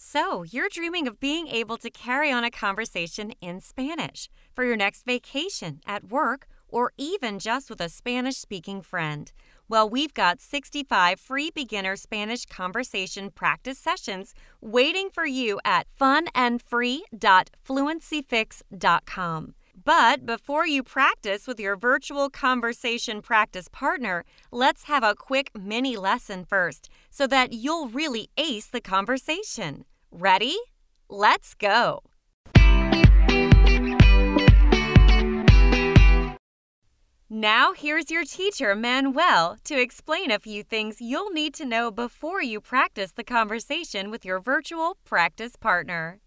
So, you're dreaming of being able to carry on a conversation in Spanish for your next vacation, at work, or even just with a Spanish speaking friend. Well, we've got 65 free beginner Spanish conversation practice sessions waiting for you at funandfree.fluencyfix.com. But before you practice with your virtual conversation practice partner, let's have a quick mini lesson first so that you'll really ace the conversation. Ready? Let's go. Now, here's your teacher, Manuel, to explain a few things you'll need to know before you practice the conversation with your virtual practice partner.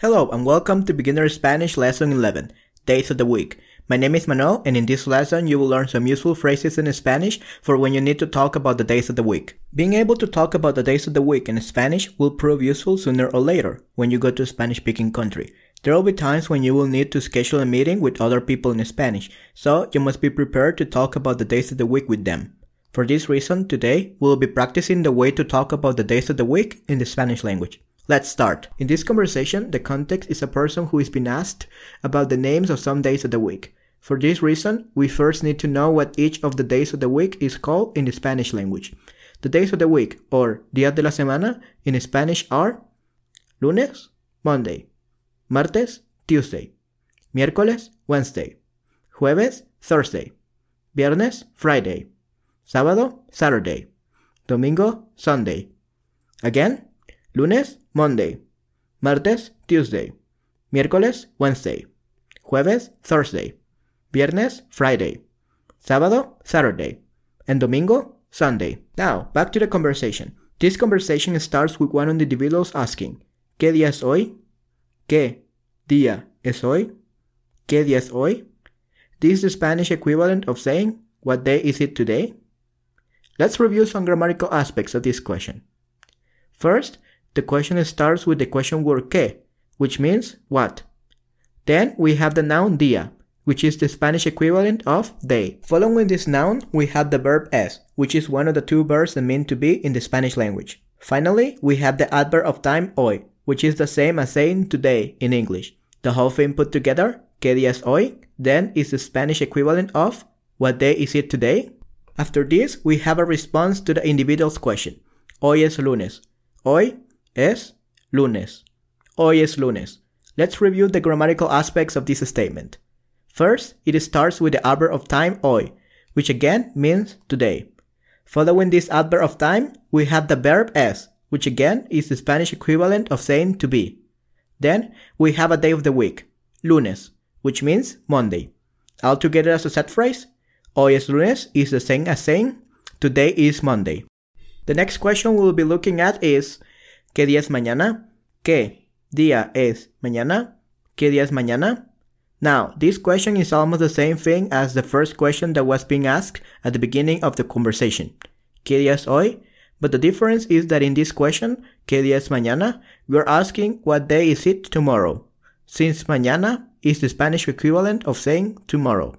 Hello and welcome to Beginner Spanish Lesson 11, Days of the Week. My name is Manuel and in this lesson you will learn some useful phrases in Spanish for when you need to talk about the days of the week. Being able to talk about the days of the week in Spanish will prove useful sooner or later when you go to a Spanish speaking country. There will be times when you will need to schedule a meeting with other people in Spanish, so you must be prepared to talk about the days of the week with them. For this reason, today we will be practicing the way to talk about the days of the week in the Spanish language. Let's start. In this conversation, the context is a person who is being asked about the names of some days of the week. For this reason, we first need to know what each of the days of the week is called in the Spanish language. The days of the week, or días de la semana, in Spanish are lunes, Monday, martes, Tuesday, miércoles, Wednesday, jueves, Thursday, viernes, Friday, sábado, Saturday, domingo, Sunday. Again, lunes, Monday, martes, Tuesday, miércoles, Wednesday, jueves, Thursday, viernes, Friday, sábado, Saturday, and domingo, Sunday. Now, back to the conversation. This conversation starts with one of the individuals asking, ¿Qué día es hoy? ¿Qué día es hoy? ¿Qué día es hoy? This is the Spanish equivalent of saying, What day is it today? Let's review some grammatical aspects of this question. First, the question starts with the question word que, which means what. Then we have the noun día, which is the Spanish equivalent of day. Following this noun, we have the verb es, which is one of the two verbs that mean to be in the Spanish language. Finally, we have the adverb of time hoy, which is the same as saying today in English. The whole thing put together, ¿qué día es hoy? Then is the Spanish equivalent of ¿what day is it today? After this, we have a response to the individual's question. Hoy es lunes. Hoy es lunes. Hoy es lunes. Let's review the grammatical aspects of this statement. First, it starts with the adverb of time hoy, which again means today. Following this adverb of time, we have the verb es, which again is the Spanish equivalent of saying to be. Then we have a day of the week, lunes, which means Monday. Altogether as a set phrase, hoy es lunes is the same as saying today is Monday. The next question we'll be looking at is ¿Qué día es mañana? ¿Qué día es mañana? ¿Qué día es mañana? Now, this question is almost the same thing as the first question that was being asked at the beginning of the conversation. ¿Qué día es hoy? But the difference is that in this question, ¿qué día es mañana? We are asking what day is it tomorrow, since mañana is the Spanish equivalent of saying tomorrow.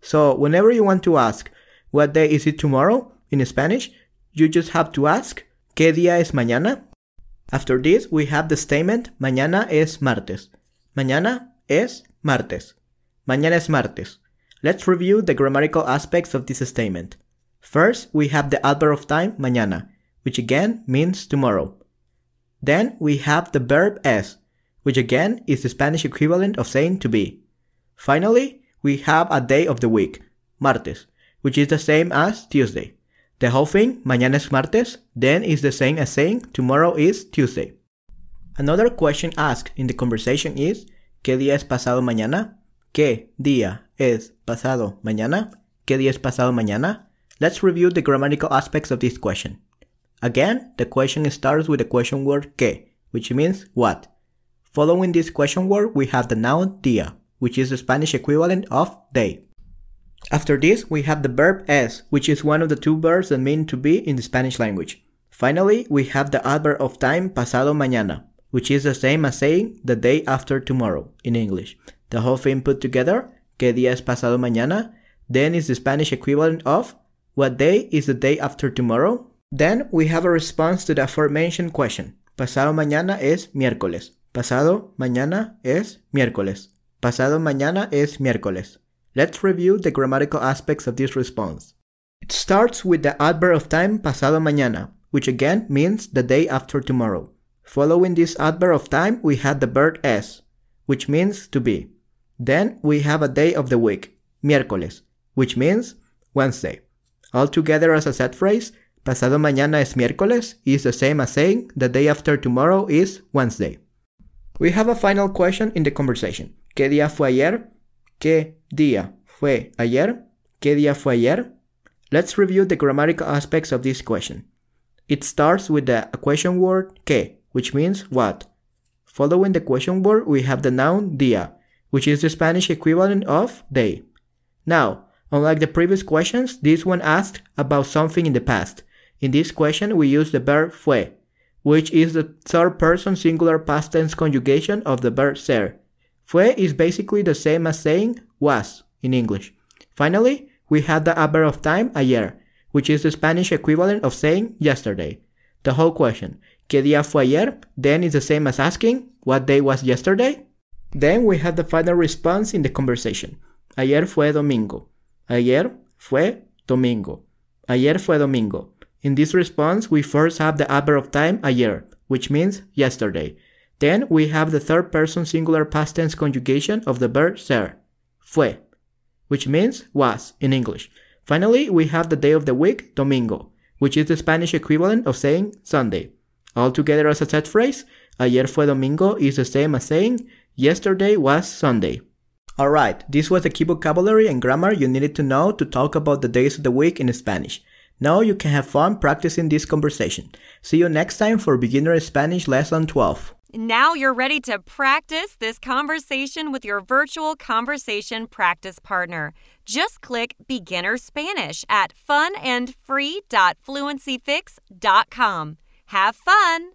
So whenever you want to ask what day is it tomorrow in Spanish, you just have to ask ¿qué día es mañana? After this, we have the statement mañana es martes. Mañana es martes. Mañana es martes. Let's review the grammatical aspects of this statement. First, we have the adverb of time mañana, which again means tomorrow. Then we have the verb es, which again is the Spanish equivalent of saying to be. Finally, we have a day of the week, martes, which is the same as Tuesday. The whole thing, mañana es martes, then is the same as saying tomorrow is Tuesday. Another question asked in the conversation is, ¿Qué día es pasado mañana? ¿Qué día es pasado mañana? ¿Qué día es pasado mañana? Let's review the grammatical aspects of this question. Again, the question starts with the question word que, which means what. Following this question word, we have the noun día, which is the Spanish equivalent of day. After this, we have the verb es, which is one of the two verbs that mean to be in the Spanish language. Finally, we have the adverb of time pasado mañana, which is the same as saying the day after tomorrow in English. The whole thing put together, que día es pasado mañana, then is the Spanish equivalent of what day is the day after tomorrow? Then we have a response to the aforementioned question. Pasado mañana es miércoles. Pasado mañana es miércoles. Pasado mañana es miércoles. Let's review the grammatical aspects of this response. It starts with the adverb of time pasado mañana, which again means the day after tomorrow. Following this adverb of time, we had the verb es, which means to be. Then we have a day of the week, miércoles, which means Wednesday. Altogether as a set phrase, pasado mañana es miércoles is the same as saying the day after tomorrow is Wednesday. We have a final question in the conversation. ¿Qué día fue ayer? ¿Qué día fue ayer? ¿Qué día fue ayer? Let's review the grammatical aspects of this question. It starts with the question word que, which means what. Following the question word, we have the noun día, which is the Spanish equivalent of day. Now, unlike the previous questions, this one asked about something in the past. In this question, we use the verb fue, which is the third person singular past tense conjugation of the verb ser. Fue is basically the same as saying was in English. Finally, we have the adverb of time ayer, which is the Spanish equivalent of saying yesterday. The whole question, ¿Qué día fue ayer? then is the same as asking, ¿What day was yesterday? Then we have the final response in the conversation. Ayer fue domingo. Ayer fue domingo. Ayer fue domingo. In this response, we first have the adverb of time ayer, which means yesterday. Then we have the third person singular past tense conjugation of the verb ser, fue, which means was in English. Finally, we have the day of the week, domingo, which is the Spanish equivalent of saying Sunday. Altogether as a set phrase, ayer fue domingo is the same as saying yesterday was Sunday. Alright, this was the key vocabulary and grammar you needed to know to talk about the days of the week in Spanish. Now you can have fun practicing this conversation. See you next time for Beginner Spanish Lesson 12. Now you're ready to practice this conversation with your virtual conversation practice partner. Just click Beginner Spanish at funandfree.fluencyfix.com. Have fun!